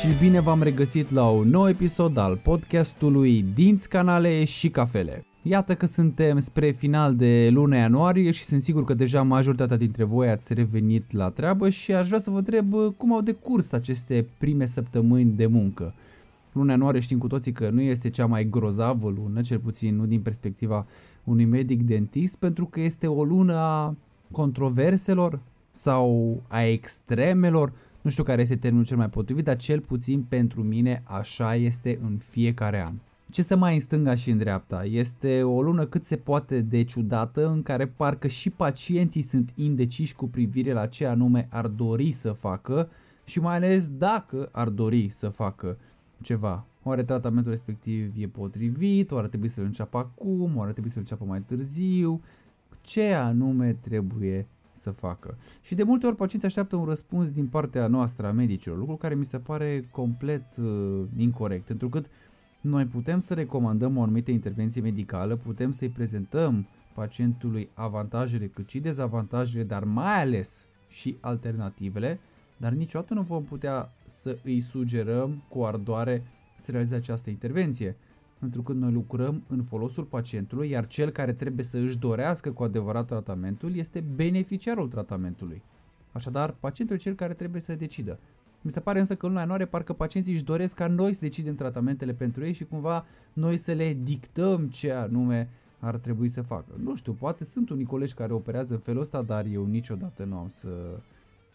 și bine v-am regăsit la un nou episod al podcastului Dinți, Canale și Cafele. Iată că suntem spre final de luna ianuarie și sunt sigur că deja majoritatea dintre voi ați revenit la treabă și aș vrea să vă întreb cum au decurs aceste prime săptămâni de muncă. Luna ianuarie știm cu toții că nu este cea mai grozavă lună, cel puțin nu din perspectiva unui medic dentist, pentru că este o lună a controverselor sau a extremelor, nu știu care este termenul cel mai potrivit, dar cel puțin pentru mine așa este în fiecare an. Ce să mai în stânga și în dreapta? Este o lună cât se poate de ciudată în care parcă și pacienții sunt indeciși cu privire la ce anume ar dori să facă și mai ales dacă ar dori să facă ceva. Oare tratamentul respectiv e potrivit, oare ar trebui să-l înceapă acum, oare ar trebui să-l înceapă mai târziu, ce anume trebuie să facă. Și de multe ori pacienții așteaptă un răspuns din partea noastră a medicilor, lucru care mi se pare complet uh, incorrect, pentru că noi putem să recomandăm o anumită intervenție medicală, putem să-i prezentăm pacientului avantajele cât și dezavantajele, dar mai ales și alternativele, dar niciodată nu vom putea să îi sugerăm cu ardoare să realizeze această intervenție, pentru că noi lucrăm în folosul pacientului, iar cel care trebuie să își dorească cu adevărat tratamentul este beneficiarul tratamentului. Așadar, pacientul e cel care trebuie să decidă. Mi se pare însă că în luna ianuarie parcă pacienții își doresc ca noi să decidem tratamentele pentru ei și cumva noi să le dictăm ce anume ar trebui să facă. Nu știu, poate sunt unii colegi care operează în felul ăsta, dar eu niciodată nu am să,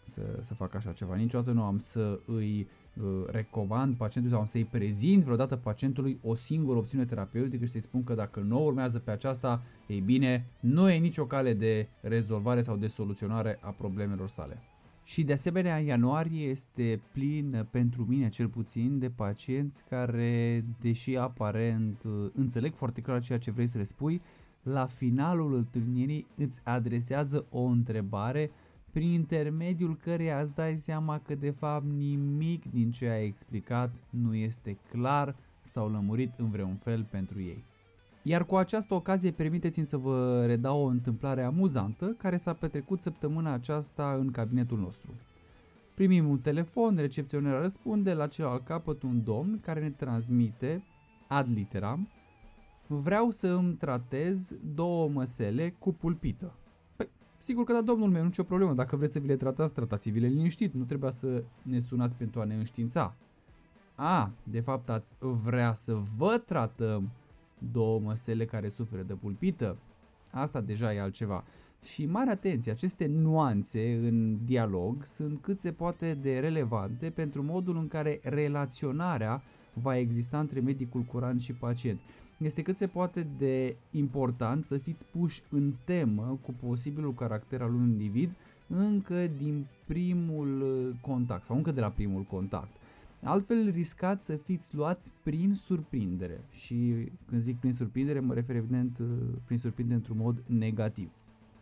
să, să fac așa ceva. Niciodată nu am să îi uh, recomand pacientului sau am să-i prezint vreodată pacientului o singură opțiune terapeutică și să-i spun că dacă nu urmează pe aceasta, ei bine, nu e nicio cale de rezolvare sau de soluționare a problemelor sale. Și de asemenea, ianuarie este plin, pentru mine cel puțin, de pacienți care, deși aparent înțeleg foarte clar ceea ce vrei să le spui, la finalul întâlnirii îți adresează o întrebare prin intermediul căreia îți dai seama că de fapt nimic din ce ai explicat nu este clar sau lămurit în vreun fel pentru ei. Iar cu această ocazie permiteți-mi să vă redau o întâmplare amuzantă care s-a petrecut săptămâna aceasta în cabinetul nostru. Primim un telefon, recepționerul răspunde, la celălalt capăt un domn care ne transmite, ad literam, vreau să îmi tratez două măsele cu pulpită. Păi, sigur că da, domnul meu, nicio problemă, dacă vreți să vi le tratați, tratați-vi-le liniștit, nu trebuia să ne sunați pentru a ne înștiința. A, de fapt ați vrea să vă tratăm două măsele care suferă de pulpită, asta deja e altceva. Și mare atenție, aceste nuanțe în dialog sunt cât se poate de relevante pentru modul în care relaționarea va exista între medicul curant și pacient. Este cât se poate de important să fiți puși în temă cu posibilul caracter al unui individ încă din primul contact sau încă de la primul contact. Altfel riscați să fiți luați prin surprindere și când zic prin surprindere mă refer evident uh, prin surprindere într-un mod negativ.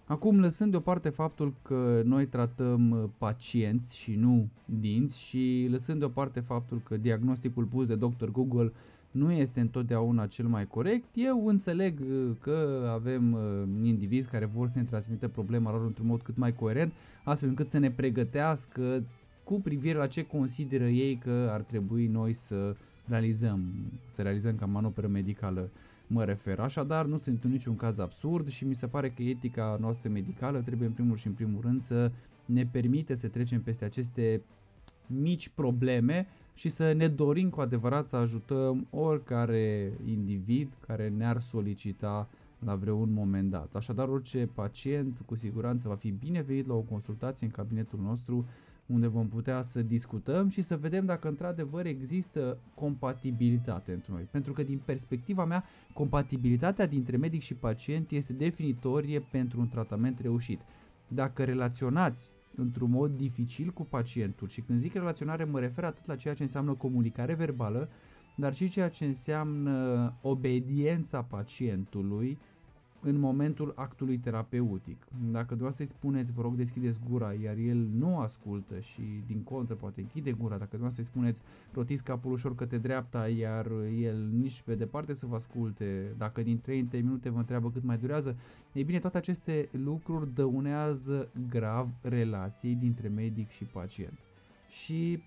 Acum, lăsând deoparte faptul că noi tratăm uh, pacienți și nu dinți și lăsând deoparte faptul că diagnosticul pus de Dr. Google nu este întotdeauna cel mai corect, eu înțeleg uh, că avem indivizi care vor să ne transmită problema lor într-un mod cât mai coerent, astfel încât să ne pregătească cu privire la ce consideră ei că ar trebui noi să realizăm, să realizăm ca manoperă medicală mă refer. Așadar, nu sunt în niciun caz absurd și mi se pare că etica noastră medicală trebuie în primul și în primul rând să ne permite să trecem peste aceste mici probleme și să ne dorim cu adevărat să ajutăm oricare individ care ne-ar solicita la vreun moment dat. Așadar, orice pacient cu siguranță va fi binevenit la o consultație în cabinetul nostru unde vom putea să discutăm și să vedem dacă într-adevăr există compatibilitate între noi. Pentru că din perspectiva mea, compatibilitatea dintre medic și pacient este definitorie pentru un tratament reușit. Dacă relaționați într-un mod dificil cu pacientul. Și când zic relaționare mă refer atât la ceea ce înseamnă comunicare verbală, dar și ceea ce înseamnă obediența pacientului în momentul actului terapeutic. Dacă doar să-i spuneți, vă rog deschideți gura, iar el nu ascultă și din contră poate închide gura, dacă doar să-i spuneți, rotiți capul ușor către dreapta, iar el nici pe departe să vă asculte, dacă din 3 în 3 minute vă întreabă cât mai durează, ei bine, toate aceste lucruri dăunează grav relației dintre medic și pacient. Și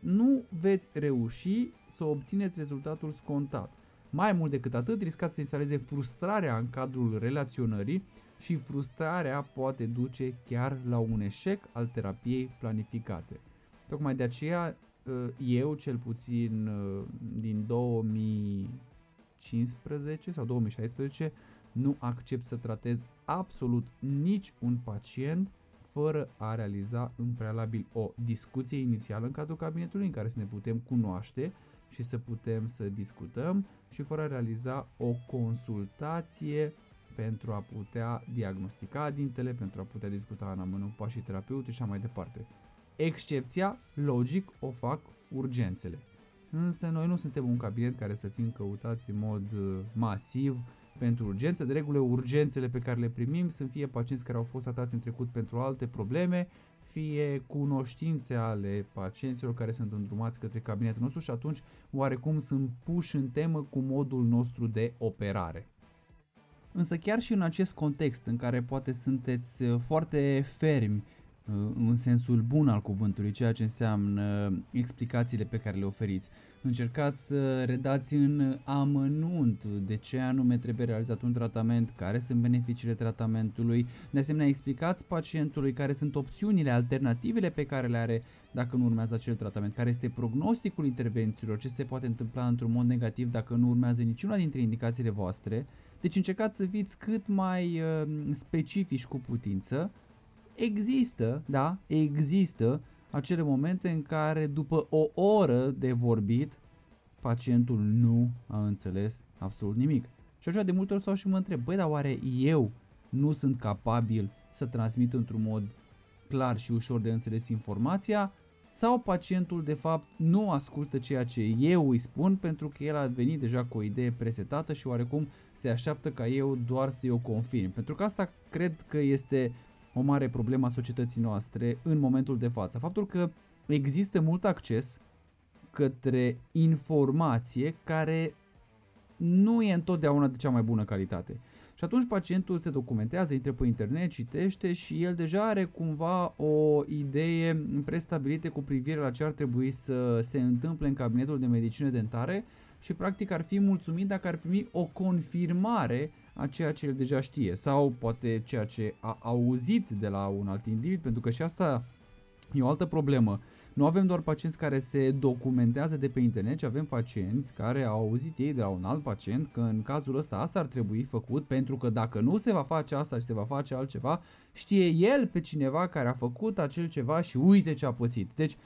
nu veți reuși să obțineți rezultatul scontat. Mai mult decât atât, riscați să instaleze frustrarea în cadrul relaționării și frustrarea poate duce chiar la un eșec al terapiei planificate. Tocmai de aceea, uh, eu cel puțin uh, din 2015 sau 2016 nu accept să tratez absolut nici un pacient fără a realiza în prealabil o discuție inițială în cadrul cabinetului în care să ne putem cunoaște și să putem să discutăm și fără a realiza o consultație pentru a putea diagnostica dintele, pentru a putea discuta în amănunt pașii terapeutici și așa mai departe. Excepția, logic, o fac urgențele. Însă noi nu suntem un cabinet care să fim căutați în mod uh, masiv pentru urgențe. De regulă, urgențele pe care le primim sunt fie pacienți care au fost tratați în trecut pentru alte probleme, fie cunoștințe ale pacienților care sunt îndrumați către cabinetul nostru și atunci oarecum sunt puși în temă cu modul nostru de operare. Însă chiar și în acest context în care poate sunteți uh, foarte fermi Uh, în sensul bun al cuvântului, ceea ce înseamnă explicațiile pe care le oferiți. Încercați să redați în amănunt de ce anume trebuie realizat un tratament, care sunt beneficiile tratamentului. De asemenea, explicați pacientului care sunt opțiunile, alternativele pe care le are dacă nu urmează acel tratament, care este prognosticul intervențiilor, ce se poate întâmpla într-un mod negativ dacă nu urmează niciuna dintre indicațiile voastre. Deci încercați să fiți cât mai uh, specifici cu putință există, da, există acele momente în care după o oră de vorbit, pacientul nu a înțeles absolut nimic. Și așa de multe ori sau și mă întreb, băi, dar oare eu nu sunt capabil să transmit într-un mod clar și ușor de înțeles informația sau pacientul de fapt nu ascultă ceea ce eu îi spun pentru că el a venit deja cu o idee presetată și oarecum se așteaptă ca eu doar să-i o confirm. Pentru că asta cred că este o mare problemă a societății noastre în momentul de față. Faptul că există mult acces către informație care nu e întotdeauna de cea mai bună calitate. Și atunci pacientul se documentează, intră pe internet, citește și el deja are cumva o idee prestabilită cu privire la ce ar trebui să se întâmple în cabinetul de medicină dentare și practic ar fi mulțumit dacă ar primi o confirmare a ceea ce el deja știe sau poate ceea ce a auzit de la un alt individ, pentru că și asta e o altă problemă. Nu avem doar pacienți care se documentează de pe internet, ci avem pacienți care au auzit ei de la un alt pacient că în cazul ăsta asta ar trebui făcut pentru că dacă nu se va face asta și se va face altceva, știe el pe cineva care a făcut acel ceva și uite ce a pățit. Deci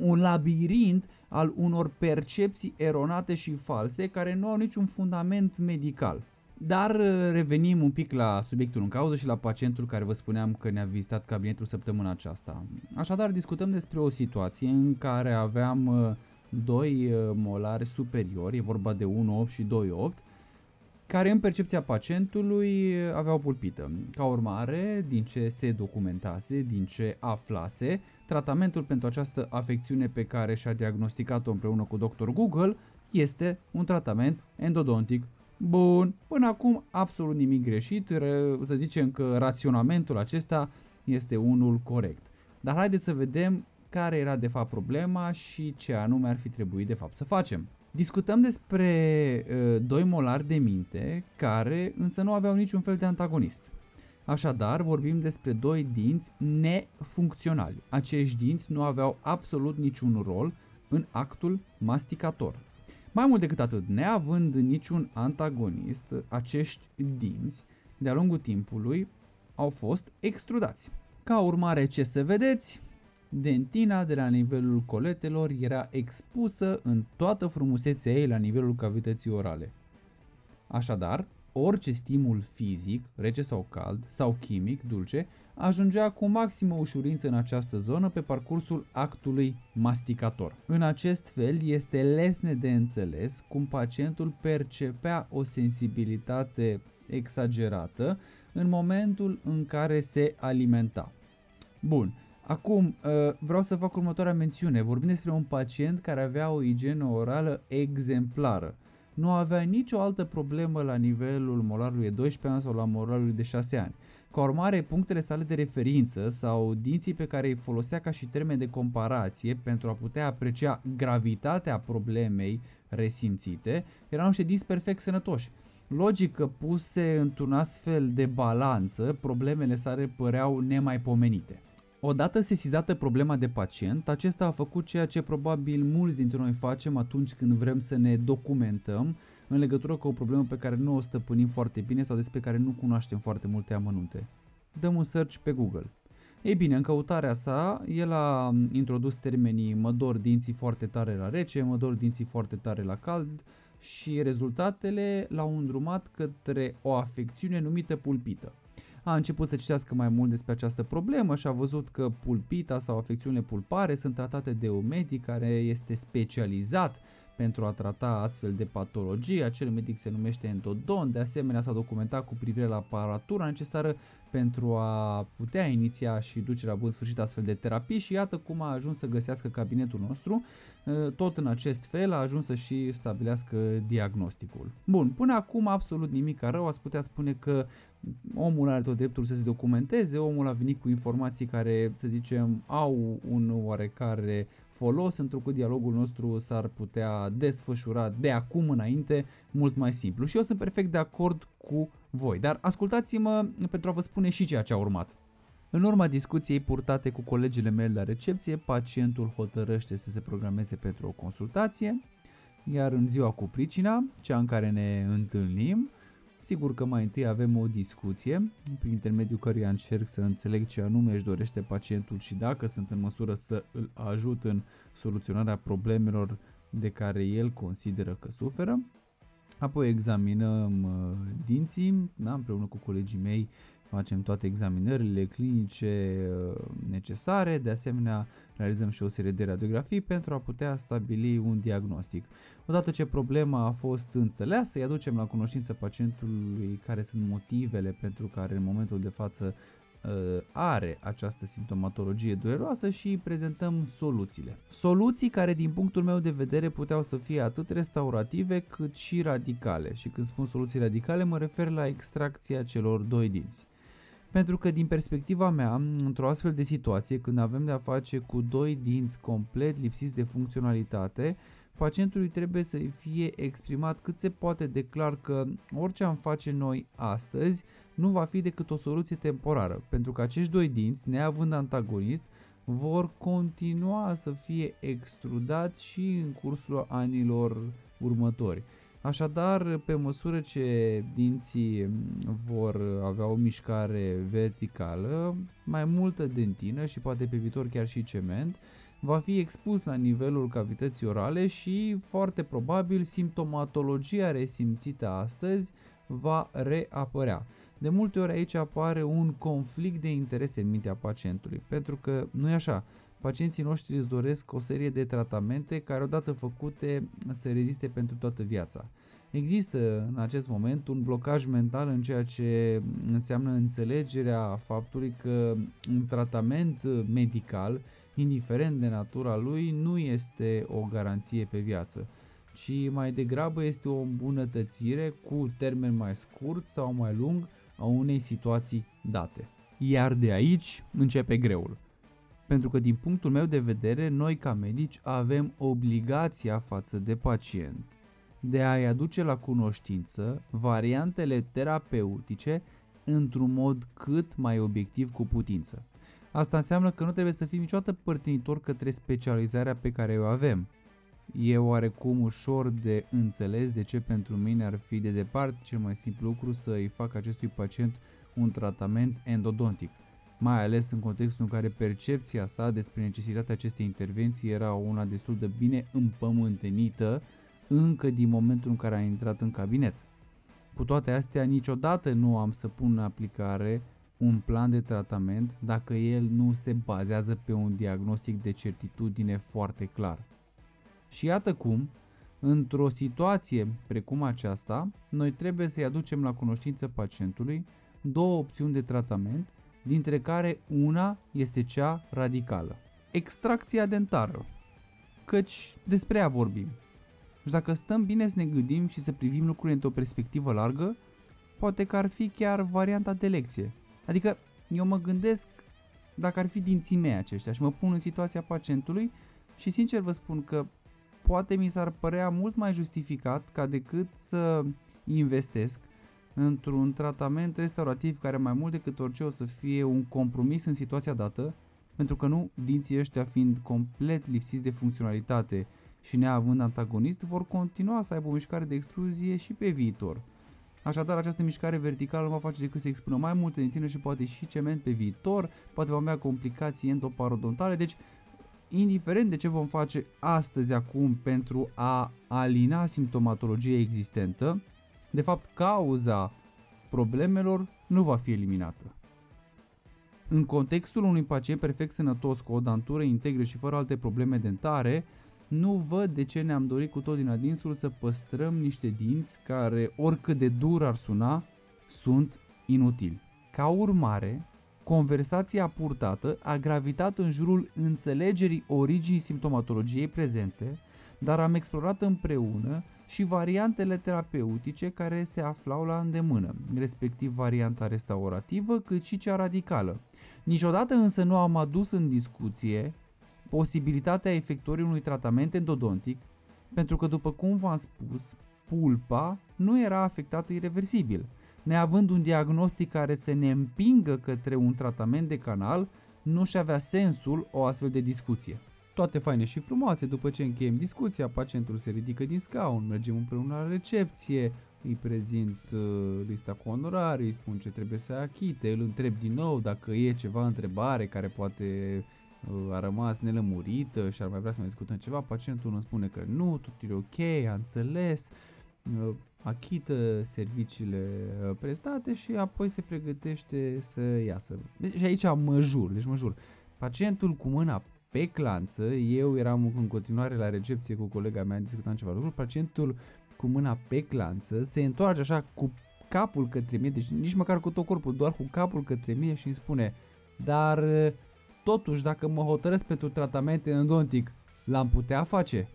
un labirint al unor percepții eronate și false care nu au niciun fundament medical. Dar uh, revenim un pic la subiectul în cauză și la pacientul care vă spuneam că ne-a vizitat cabinetul săptămâna aceasta. Așadar, discutăm despre o situație în care aveam uh, doi uh, molari superiori, e vorba de 1,8 și 2,8, care în percepția pacientului aveau pulpită. Ca urmare, din ce se documentase, din ce aflase, tratamentul pentru această afecțiune pe care și-a diagnosticat-o împreună cu Dr. Google este un tratament endodontic Bun, până acum absolut nimic greșit, să zicem că raționamentul acesta este unul corect. Dar haideți să vedem care era de fapt problema și ce anume ar fi trebuit de fapt să facem. Discutăm despre uh, doi molari de minte care însă nu aveau niciun fel de antagonist. Așadar, vorbim despre doi dinți nefuncționali. Acești dinți nu aveau absolut niciun rol în actul masticator. Mai mult decât atât, neavând niciun antagonist, acești dinți, de-a lungul timpului, au fost extrudați. Ca urmare, ce să vedeți? Dentina de la nivelul coletelor era expusă în toată frumusețea ei la nivelul cavității orale. Așadar, orice stimul fizic, rece sau cald, sau chimic, dulce, ajungea cu maximă ușurință în această zonă pe parcursul actului masticator. În acest fel este lesne de înțeles cum pacientul percepea o sensibilitate exagerată în momentul în care se alimenta. Bun, Acum, ă, vreau să fac următoarea mențiune. Vorbim despre un pacient care avea o igienă orală exemplară. Nu avea nicio altă problemă la nivelul molarului de 12 ani sau la molarului de 6 ani. Ca urmare, punctele sale de referință sau dinții pe care îi folosea ca și termen de comparație pentru a putea aprecia gravitatea problemei resimțite erau niște dinți perfect sănătoși. Logic că puse într-un astfel de balanță, problemele sale păreau nemaipomenite. Odată sesizată problema de pacient, acesta a făcut ceea ce probabil mulți dintre noi facem atunci când vrem să ne documentăm în legătură cu o problemă pe care nu o stăpânim foarte bine sau despre care nu cunoaștem foarte multe amănunte. Dăm un search pe Google. Ei bine, în căutarea sa, el a introdus termenii mă dor dinții foarte tare la rece, mă dor dinții foarte tare la cald și rezultatele l-au îndrumat către o afecțiune numită pulpită a început să citească mai mult despre această problemă și a văzut că pulpita sau afecțiunile pulpare sunt tratate de un medic care este specializat pentru a trata astfel de patologii. Acel medic se numește endodon, de asemenea s-a documentat cu privire la aparatura necesară pentru a putea iniția și duce la bun sfârșit astfel de terapii și iată cum a ajuns să găsească cabinetul nostru. Tot în acest fel a ajuns să și stabilească diagnosticul. Bun, până acum absolut nimic rău, ați putea spune că omul are tot dreptul să se documenteze, omul a venit cu informații care, să zicem, au un oarecare folos, într că dialogul nostru s-ar putea desfășura de acum înainte mult mai simplu. Și eu sunt perfect de acord cu voi, dar ascultați-mă pentru a vă spune și ceea ce a urmat. În urma discuției purtate cu colegile mele la recepție, pacientul hotărăște să se programeze pentru o consultație, iar în ziua cu pricina, cea în care ne întâlnim, Sigur că mai întâi avem o discuție, prin intermediul căruia încerc să înțeleg ce anume își dorește pacientul și dacă sunt în măsură să îl ajut în soluționarea problemelor de care el consideră că suferă. Apoi examinăm uh, dinții, da, împreună cu colegii mei facem toate examinările clinice uh, necesare, de asemenea realizăm și o serie de radiografii pentru a putea stabili un diagnostic. Odată ce problema a fost înțeleasă, îi aducem la cunoștință pacientului care sunt motivele pentru care în momentul de față uh, are această simptomatologie dureroasă și îi prezentăm soluțiile. Soluții care din punctul meu de vedere puteau să fie atât restaurative cât și radicale și când spun soluții radicale mă refer la extracția celor doi dinți. Pentru că din perspectiva mea, într-o astfel de situație, când avem de-a face cu doi dinți complet lipsiți de funcționalitate, pacientului trebuie să fie exprimat cât se poate de clar că orice am face noi astăzi nu va fi decât o soluție temporară, pentru că acești doi dinți, neavând antagonist, vor continua să fie extrudați și în cursul anilor următori. Așadar, pe măsură ce dinții vor avea o mișcare verticală, mai multă dentină și poate pe viitor chiar și cement, va fi expus la nivelul cavității orale și foarte probabil simptomatologia resimțită astăzi va reapărea. De multe ori aici apare un conflict de interese în mintea pacientului, pentru că nu e așa. Pacienții noștri îți doresc o serie de tratamente care odată făcute să reziste pentru toată viața. Există în acest moment un blocaj mental în ceea ce înseamnă înțelegerea faptului că un tratament medical, indiferent de natura lui, nu este o garanție pe viață, ci mai degrabă este o îmbunătățire cu termen mai scurt sau mai lung a unei situații date. Iar de aici începe greul. Pentru că din punctul meu de vedere, noi ca medici avem obligația față de pacient de a-i aduce la cunoștință variantele terapeutice într-un mod cât mai obiectiv cu putință. Asta înseamnă că nu trebuie să fim niciodată părtinitor către specializarea pe care o avem. E oarecum ușor de înțeles de ce pentru mine ar fi de departe cel mai simplu lucru să îi fac acestui pacient un tratament endodontic – mai ales în contextul în care percepția sa despre necesitatea acestei intervenții era una destul de bine împământenită încă din momentul în care a intrat în cabinet. Cu toate astea, niciodată nu am să pun în aplicare un plan de tratament dacă el nu se bazează pe un diagnostic de certitudine foarte clar. Și iată cum, într-o situație precum aceasta, noi trebuie să-i aducem la cunoștință pacientului două opțiuni de tratament dintre care una este cea radicală. Extracția dentară. Căci despre ea vorbim. Și dacă stăm bine să ne gândim și să privim lucrurile într-o perspectivă largă, poate că ar fi chiar varianta de lecție. Adică eu mă gândesc dacă ar fi dinții mei aceștia și mă pun în situația pacientului și sincer vă spun că poate mi s-ar părea mult mai justificat ca decât să investesc într-un tratament restaurativ care mai mult decât orice o să fie un compromis în situația dată, pentru că nu, dinții ăștia fiind complet lipsiți de funcționalitate și neavând antagonist, vor continua să aibă o mișcare de extruzie și pe viitor. Așadar, această mișcare verticală nu va face decât să expună mai multe dentină și poate și cement pe viitor, poate va avea complicații endoparodontale, deci indiferent de ce vom face astăzi acum pentru a alina simptomatologia existentă, de fapt cauza problemelor nu va fi eliminată. În contextul unui pacient perfect sănătos cu o dantură integră și fără alte probleme dentare, nu văd de ce ne-am dorit cu tot din adinsul să păstrăm niște dinți care, oricât de dur ar suna, sunt inutili. Ca urmare, conversația purtată a gravitat în jurul înțelegerii originii simptomatologiei prezente, dar am explorat împreună și variantele terapeutice care se aflau la îndemână, respectiv varianta restaurativă cât și cea radicală. Niciodată însă nu am adus în discuție posibilitatea efectuării unui tratament endodontic, pentru că după cum v-am spus, pulpa nu era afectată irreversibil. Neavând un diagnostic care să ne împingă către un tratament de canal, nu și avea sensul o astfel de discuție. Toate faine și frumoase, după ce încheiem discuția, pacientul se ridică din scaun, mergem împreună la recepție, îi prezint uh, lista cu onorare, îi spun ce trebuie să achite, îl întreb din nou dacă e ceva întrebare care poate uh, a rămas nelămurită și ar mai vrea să mai discutăm ceva, pacientul îmi spune că nu, tot e ok, a înțeles, uh, achită serviciile uh, prestate și apoi se pregătește să iasă. Deci, și aici mă jur, deci mă jur, pacientul cu mâna pe clanță, eu eram în continuare la recepție cu colega mea, discutam ceva lucruri, pacientul cu mâna pe clanță se întoarce așa cu capul către mine, deci nici măcar cu tot corpul, doar cu capul către mine și îmi spune dar totuși dacă mă hotărăsc pentru tratament endodontic, l-am putea face?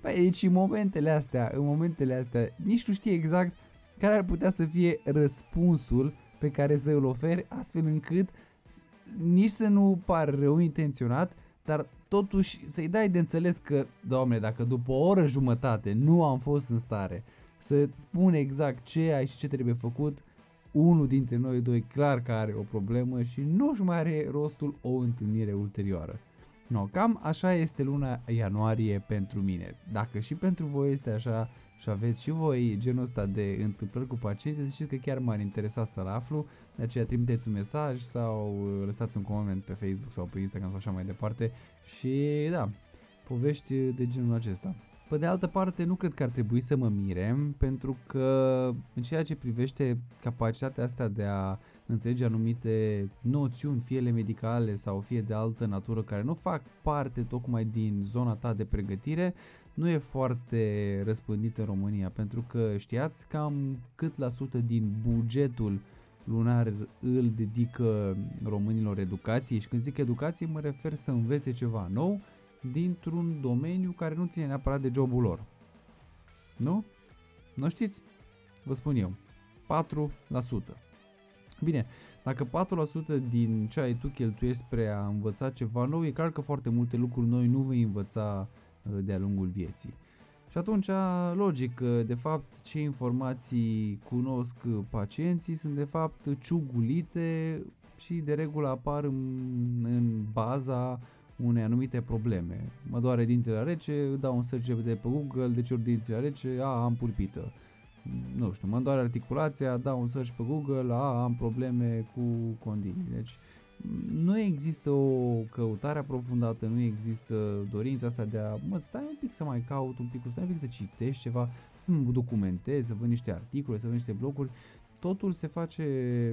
Păi deci în momentele astea, în momentele astea, nici nu știi exact care ar putea să fie răspunsul pe care să îl oferi astfel încât nici să nu par rău intenționat, dar totuși să-i dai de înțeles că, doamne, dacă după o oră jumătate nu am fost în stare să-ți spun exact ce ai și ce trebuie făcut, unul dintre noi doi clar că are o problemă și nu-și mai are rostul o întâlnire ulterioară. No, cam așa este luna ianuarie pentru mine. Dacă și pentru voi este așa și aveți și voi genul ăsta de întâmplări cu pacienți, să știți că chiar m-ar interesa să-l aflu, de aceea trimiteți un mesaj sau lăsați un coment pe Facebook sau pe Instagram sau așa mai departe și da, povești de genul acesta. Pe de altă parte, nu cred că ar trebui să mă mirem, pentru că în ceea ce privește capacitatea asta de a înțelege anumite noțiuni, fie ele medicale sau fie de altă natură, care nu fac parte tocmai din zona ta de pregătire, nu e foarte răspândit în România, pentru că știați cam cât la sută din bugetul lunar îl dedică românilor educației? Și când zic educație mă refer să învețe ceva nou, dintr-un domeniu care nu ține neapărat de jobul lor. Nu? Nu știți? Vă spun eu. 4%. Bine, dacă 4% din ce ai tu cheltuiești spre a învăța ceva nou, e clar că foarte multe lucruri noi nu vei învăța uh, de-a lungul vieții. Și atunci, logic, de fapt, ce informații cunosc pacienții sunt de fapt ciugulite și de regulă apar în, în baza unei anumite probleme. Mă doare dintele rece, dau un search de pe Google, de ce ori dintele rece, a, am pulpită. Nu știu, mă doare articulația, dau un search pe Google, a, am probleme cu condilii. Deci nu există o căutare aprofundată, nu există dorința asta de a, mă, stai un pic să mai caut un pic, stai un pic să citești ceva, să mă documentez, să văd niște articole, să văd niște bloguri totul se face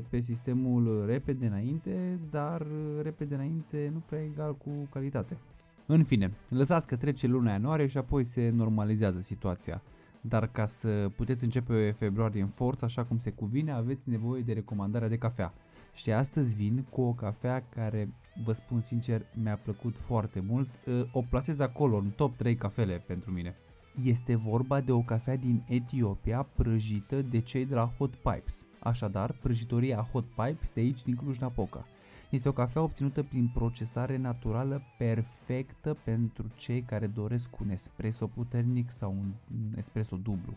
pe sistemul repede înainte, dar repede înainte nu prea egal cu calitate. În fine, lăsați că trece luna ianuarie și apoi se normalizează situația. Dar ca să puteți începe februarie în forță așa cum se cuvine, aveți nevoie de recomandarea de cafea. Și astăzi vin cu o cafea care, vă spun sincer, mi-a plăcut foarte mult. O plasez acolo, în top 3 cafele pentru mine. Este vorba de o cafea din Etiopia prăjită de cei de la Hot Pipes, așadar prăjitoria Hot Pipes de aici din Cluj-Napoca. Este o cafea obținută prin procesare naturală perfectă pentru cei care doresc un espresso puternic sau un espresso dublu.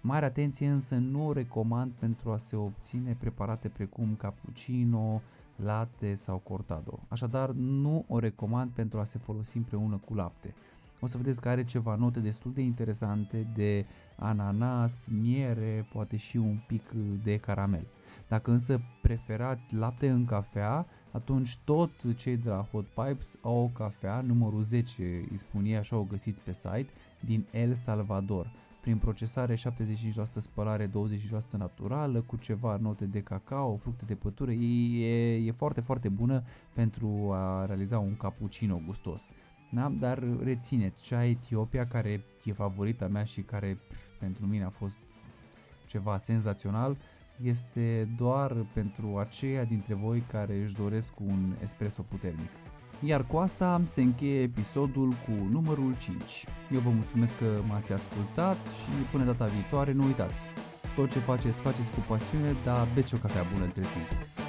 Mare atenție însă nu o recomand pentru a se obține preparate precum cappuccino, latte sau cortado. Așadar, nu o recomand pentru a se folosi împreună cu lapte. O să vedeți că are ceva note destul de interesante de ananas, miere, poate și un pic de caramel. Dacă însă preferați lapte în cafea, atunci tot cei de la Hot Pipes au o cafea, numărul 10 îi spun ei, așa o găsiți pe site, din El Salvador prin procesare 75% spălare, 20% naturală, cu ceva note de cacao, fructe de pătură, e, e foarte, foarte bună pentru a realiza un cappuccino gustos. Da? Dar rețineți, cea Etiopia, care e favorita mea și care pentru mine a fost ceva senzațional, este doar pentru aceia dintre voi care își doresc un espresso puternic. Iar cu asta se încheie episodul cu numărul 5. Eu vă mulțumesc că m-ați ascultat și până data viitoare nu uitați. Tot ce faceți, faceți cu pasiune, dar beți o cafea bună între timp.